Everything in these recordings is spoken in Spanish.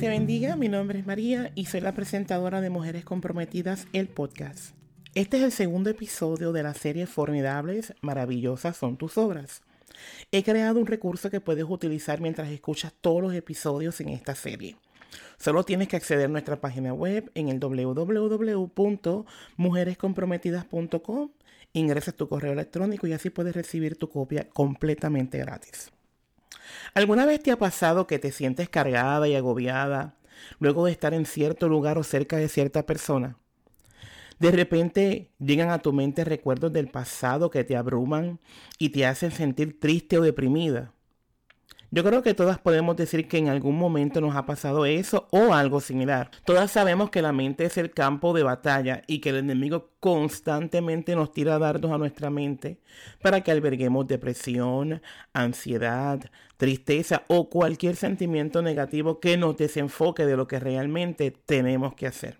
te bendiga, mi nombre es María y soy la presentadora de Mujeres Comprometidas, el podcast. Este es el segundo episodio de la serie Formidables, Maravillosas son tus obras. He creado un recurso que puedes utilizar mientras escuchas todos los episodios en esta serie. Solo tienes que acceder a nuestra página web en el www.mujerescomprometidas.com, ingresas tu correo electrónico y así puedes recibir tu copia completamente gratis. ¿Alguna vez te ha pasado que te sientes cargada y agobiada luego de estar en cierto lugar o cerca de cierta persona? De repente llegan a tu mente recuerdos del pasado que te abruman y te hacen sentir triste o deprimida. Yo creo que todas podemos decir que en algún momento nos ha pasado eso o algo similar. Todas sabemos que la mente es el campo de batalla y que el enemigo constantemente nos tira dardos a nuestra mente para que alberguemos depresión, ansiedad, tristeza o cualquier sentimiento negativo que nos desenfoque de lo que realmente tenemos que hacer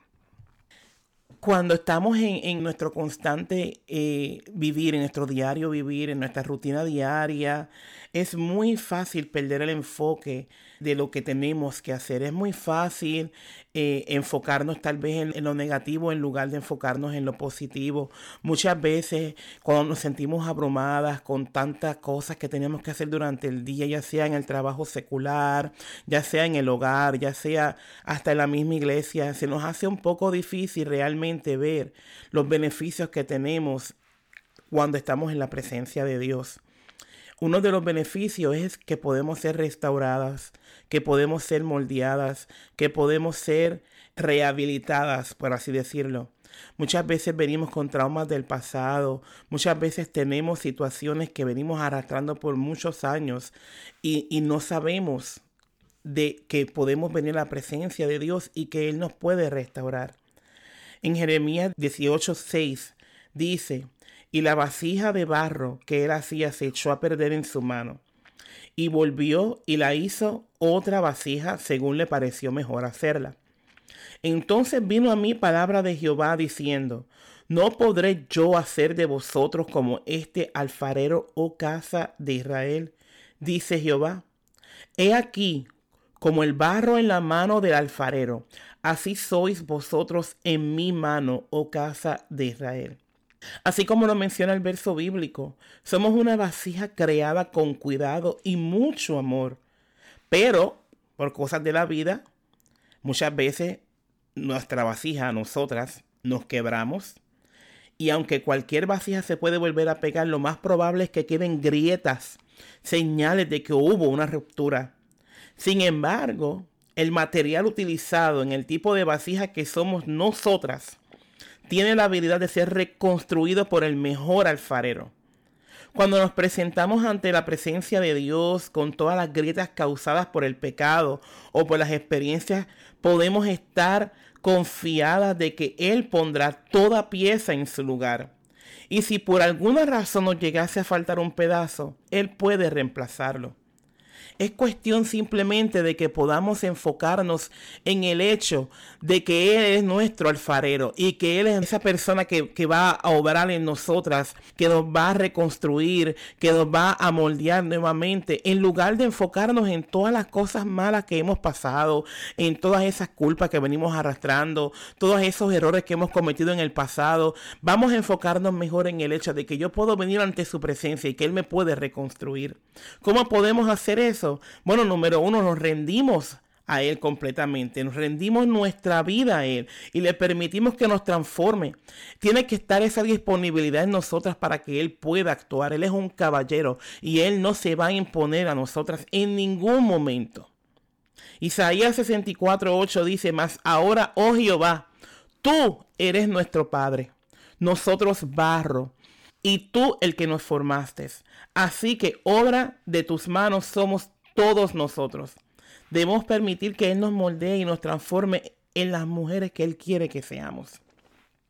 cuando estamos en, nuestro constante eh, vivir, en nuestro diario vivir, en nuestra rutina diaria, es muy fácil perder el enfoque de lo que tenemos que hacer. Es muy fácil eh, enfocarnos tal vez en, lo negativo en lugar de enfocarnos en lo positivo. Muchas veces cuando nos sentimos abrumadas con tantas cosas que tenemos que hacer durante el día, ya sea en el trabajo secular, ya sea en el hogar, ya sea hasta en la misma iglesia, se nos hace un poco difícil realmente ver los beneficios que tenemos cuando estamos en la presencia de Dios. Uno de los beneficios es que podemos ser restauradas, que podemos ser moldeadas, que podemos ser rehabilitadas, por así decirlo. Muchas veces venimos con traumas del pasado, muchas veces tenemos situaciones que venimos arrastrando por muchos años y, no sabemos de que podemos venir a la presencia de Dios y que Él nos puede restaurar. En Jeremías 18:6 dice, y la vasija de barro que él hacía se echó a perder en su mano. Y volvió y la hizo otra vasija según le pareció mejor hacerla. Entonces vino a mí palabra de Jehová diciendo, ¿no podré yo hacer de vosotros como este alfarero, oh casa de Israel? Dice Jehová. He aquí, como el barro en la mano del alfarero, así sois vosotros en mi mano, oh casa de Israel. Así como lo menciona el verso bíblico, somos una vasija creada con cuidado y mucho amor. Pero, por cosas de la vida, muchas veces nuestra vasija, nosotras, nos quebramos. Y aunque cualquier vasija se puede volver a pegar, lo más probable es que queden grietas, señales de que hubo una ruptura. Sin embargo, el material utilizado en el tipo de vasija que somos nosotras tiene la habilidad de ser reconstruido por el mejor alfarero. Cuando nos presentamos ante la presencia de Dios con todas las grietas causadas por el pecado o por las experiencias, podemos estar confiadas de que Él pondrá toda pieza en su lugar. Y si por alguna razón nos llegase a faltar un pedazo, Él puede reemplazarlo. Es cuestión simplemente de que podamos enfocarnos en el hecho de que Él es nuestro alfarero y que Él es esa persona que, va a obrar en nosotras, que nos va a reconstruir, que nos va a moldear nuevamente, en lugar de enfocarnos en todas las cosas malas que hemos pasado, en todas esas culpas que venimos arrastrando, todos esos errores que hemos cometido en el pasado. Vamos a enfocarnos mejor en el hecho de que yo puedo venir ante su presencia y que Él me puede reconstruir. ¿Cómo podemos hacer eso? Bueno, número uno, nos rendimos a Él completamente. Nos rendimos nuestra vida a Él y le permitimos que nos transforme. Tiene que estar esa disponibilidad en nosotras para que Él pueda actuar. Él es un caballero y Él no se va a imponer a nosotras en ningún momento. Isaías 64:8 dice, Mas ahora, oh Jehová, tú eres nuestro Padre, nosotros barro, y tú el que nos formaste. Así que obra de tus manos somos todos nosotros. Debemos permitir que Él nos moldee y nos transforme en las mujeres que Él quiere que seamos.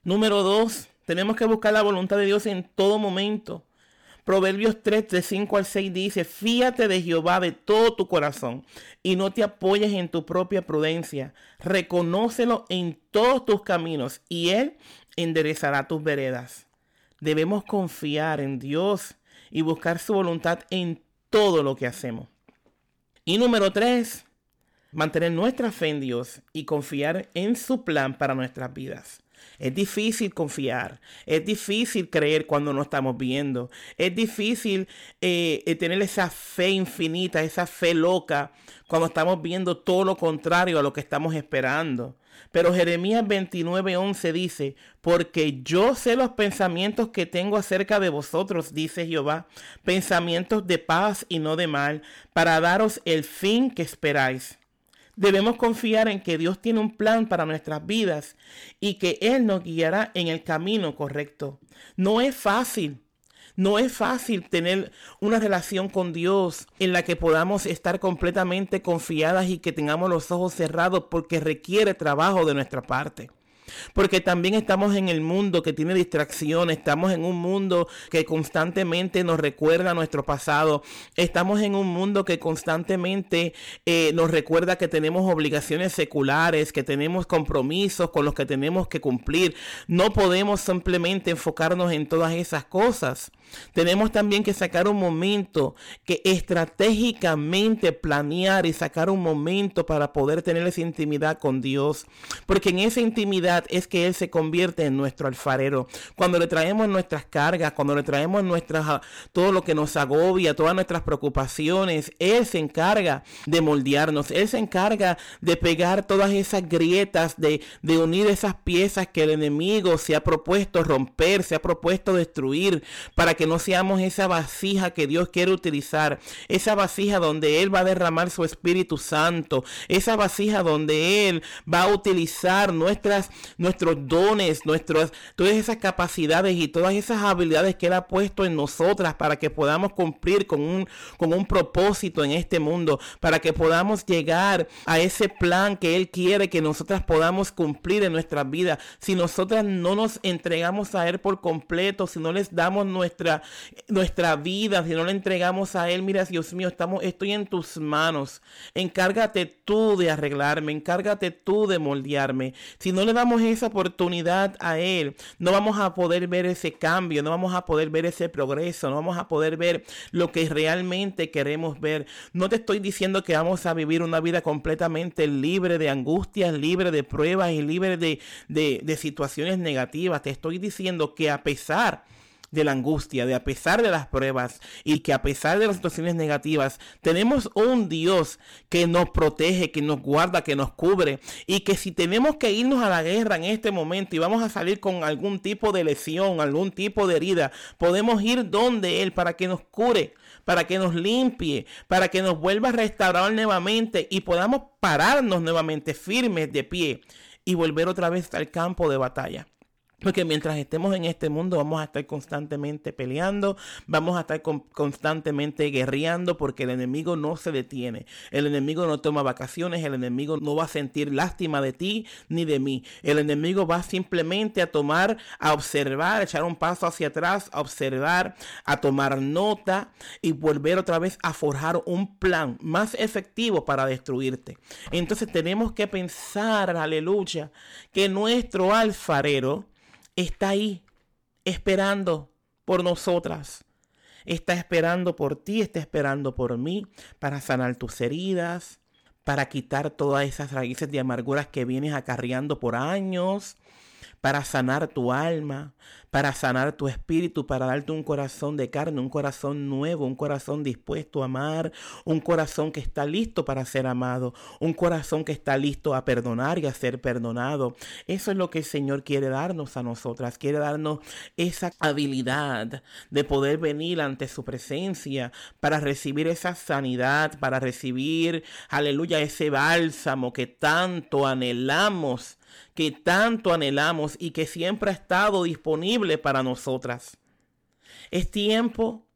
Número dos, tenemos que buscar la voluntad de Dios en todo momento. Proverbios 3, de 5 al 6 dice, fíate de Jehová de todo tu corazón y no te apoyes en tu propia prudencia. Reconócelo en todos tus caminos y Él enderezará tus veredas. Debemos confiar en Dios y buscar su voluntad en todo lo que hacemos. Y número tres, mantener nuestra fe en Dios y confiar en su plan para nuestras vidas. Es difícil confiar, es difícil creer cuando no estamos viendo, es difícil eh, eh, tener esa fe infinita, esa fe loca cuando estamos viendo todo lo contrario a lo que estamos esperando. Pero Jeremías 29:11 dice, porque yo sé los pensamientos que tengo acerca de vosotros, dice Jehová, pensamientos de paz y no de mal, para daros el fin que esperáis. Debemos confiar en que Dios tiene un plan para nuestras vidas y que Él nos guiará en el camino correcto. No es fácil. No es fácil tener una relación con Dios en la que podamos estar completamente confiadas y que tengamos los ojos cerrados porque requiere trabajo de nuestra parte. Porque también estamos en el mundo que tiene distracciones, estamos en un mundo que constantemente nos recuerda nuestro pasado, estamos en un mundo que constantemente eh, nos recuerda que tenemos obligaciones seculares, que tenemos compromisos con los que tenemos que cumplir. No podemos simplemente enfocarnos en todas esas cosas. Tenemos también que sacar un momento que estratégicamente planear y sacar un momento para poder tener esa intimidad con Dios. Porque en esa intimidad es que Él se convierte en nuestro alfarero. Cuando le traemos nuestras cargas, cuando le traemos nuestras, ah, todo lo que nos agobia, todas nuestras preocupaciones, Él se encarga de moldearnos. Él se encarga de pegar todas esas grietas, de, de unir esas piezas que el enemigo se ha propuesto romper, se ha propuesto destruir, para que no seamos esa vasija que Dios quiere utilizar, esa vasija donde Él va a derramar su Espíritu Santo, esa vasija donde Él va a utilizar nuestras nuestros dones, nuestras, todas esas capacidades y todas esas habilidades que Él ha puesto en nosotras para que podamos cumplir con un, con un propósito en este mundo, para que podamos llegar a ese plan que Él quiere que nosotras podamos cumplir en nuestras vidas. Si nosotras no nos entregamos a Él por completo, si no les damos nuestra, nuestra vida, si no le entregamos a Él, mira, Dios mío, estamos, estoy en tus manos. Encárgate tú de arreglarme, encárgate tú de moldearme. Si no le damos esa oportunidad a Él, no vamos a poder ver ese cambio, no vamos a poder ver ese progreso, no vamos a poder ver lo que realmente queremos ver. No te estoy diciendo que vamos a vivir una vida completamente libre de angustias, libre de pruebas y libre de, de, situaciones negativas. Te estoy diciendo que a pesar de la angustia, de a pesar de las pruebas y que a pesar de las situaciones negativas, tenemos un Dios que nos protege, que nos guarda, que nos cubre y que si tenemos que irnos a la guerra en este momento y vamos a salir con algún tipo de lesión, algún tipo de herida, podemos ir donde Él para que nos cure, para que nos limpie, para que nos vuelva a restaurar nuevamente y podamos pararnos nuevamente firmes de pie y volver otra vez al campo de batalla. Porque mientras estemos en este mundo vamos a estar constantemente peleando, vamos a estar constantemente guerreando porque el enemigo no se detiene. El enemigo no toma vacaciones, el enemigo no va a sentir lástima de ti ni de mí. El enemigo va simplemente a tomar, a observar, a echar un paso hacia atrás, a observar, a tomar nota y volver otra vez a forjar un plan más efectivo para destruirte. Entonces tenemos que pensar, aleluya, que nuestro alfarero, está ahí esperando por nosotras. Está esperando por ti, está esperando por mí para sanar tus heridas, para quitar todas esas raíces de amarguras que vienes acarreando por años, para sanar tu alma, para sanar tu espíritu, para darte un corazón de carne, un corazón nuevo, un corazón dispuesto a amar, un corazón que está listo para ser amado, un corazón que está listo a perdonar y a ser perdonado. Eso es lo que el Señor quiere darnos a nosotras, quiere darnos esa habilidad de poder venir ante su presencia para recibir esa sanidad, para recibir, aleluya, ese bálsamo que tanto anhelamos que tanto anhelamos y que siempre ha estado disponible para nosotras. Es tiempo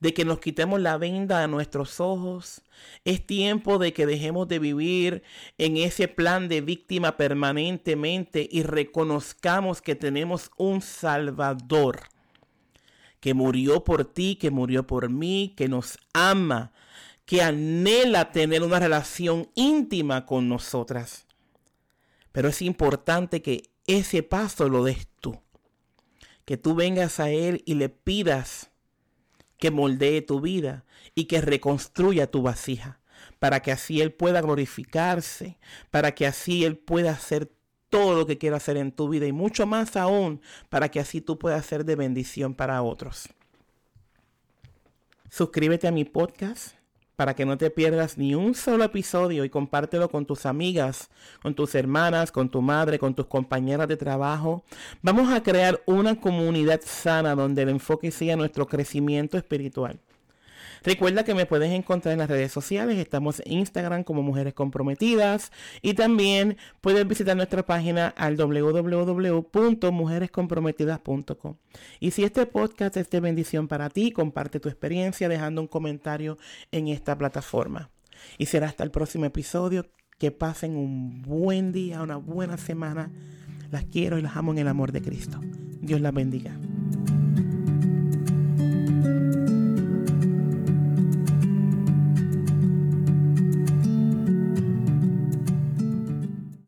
de que nos quitemos la venda de nuestros ojos. Es tiempo de que dejemos de vivir en ese plan de víctima permanentemente y reconozcamos que tenemos un Salvador que murió por ti, que murió por mí, que nos ama, que anhela tener una relación íntima con nosotras. Pero es importante que ese paso lo des tú. Que tú vengas a Él y le pidas que moldee tu vida y que reconstruya tu vasija. para que así Él pueda glorificarse, para que así Él pueda hacer todo lo que quiera hacer en tu vida y mucho más aún para que así tú puedas ser de bendición para otros. Suscríbete a mi podcast para que no te pierdas ni un solo episodio y compártelo con tus amigas, con tus hermanas, con tu madre, con tus compañeras de trabajo. Vamos a crear una comunidad sana donde el enfoque sea nuestro crecimiento espiritual. Recuerda que me puedes encontrar en las redes sociales. Estamos en Instagram como Mujeres Comprometidas. Y también puedes visitar nuestra página al www.mujerescomprometidas.com. Y si este podcast es de bendición para ti, comparte tu experiencia dejando un comentario en esta plataforma. Y será hasta el próximo episodio. Que pasen un buen día, una buena semana. Las quiero y las amo en el amor de Cristo. Dios las bendiga.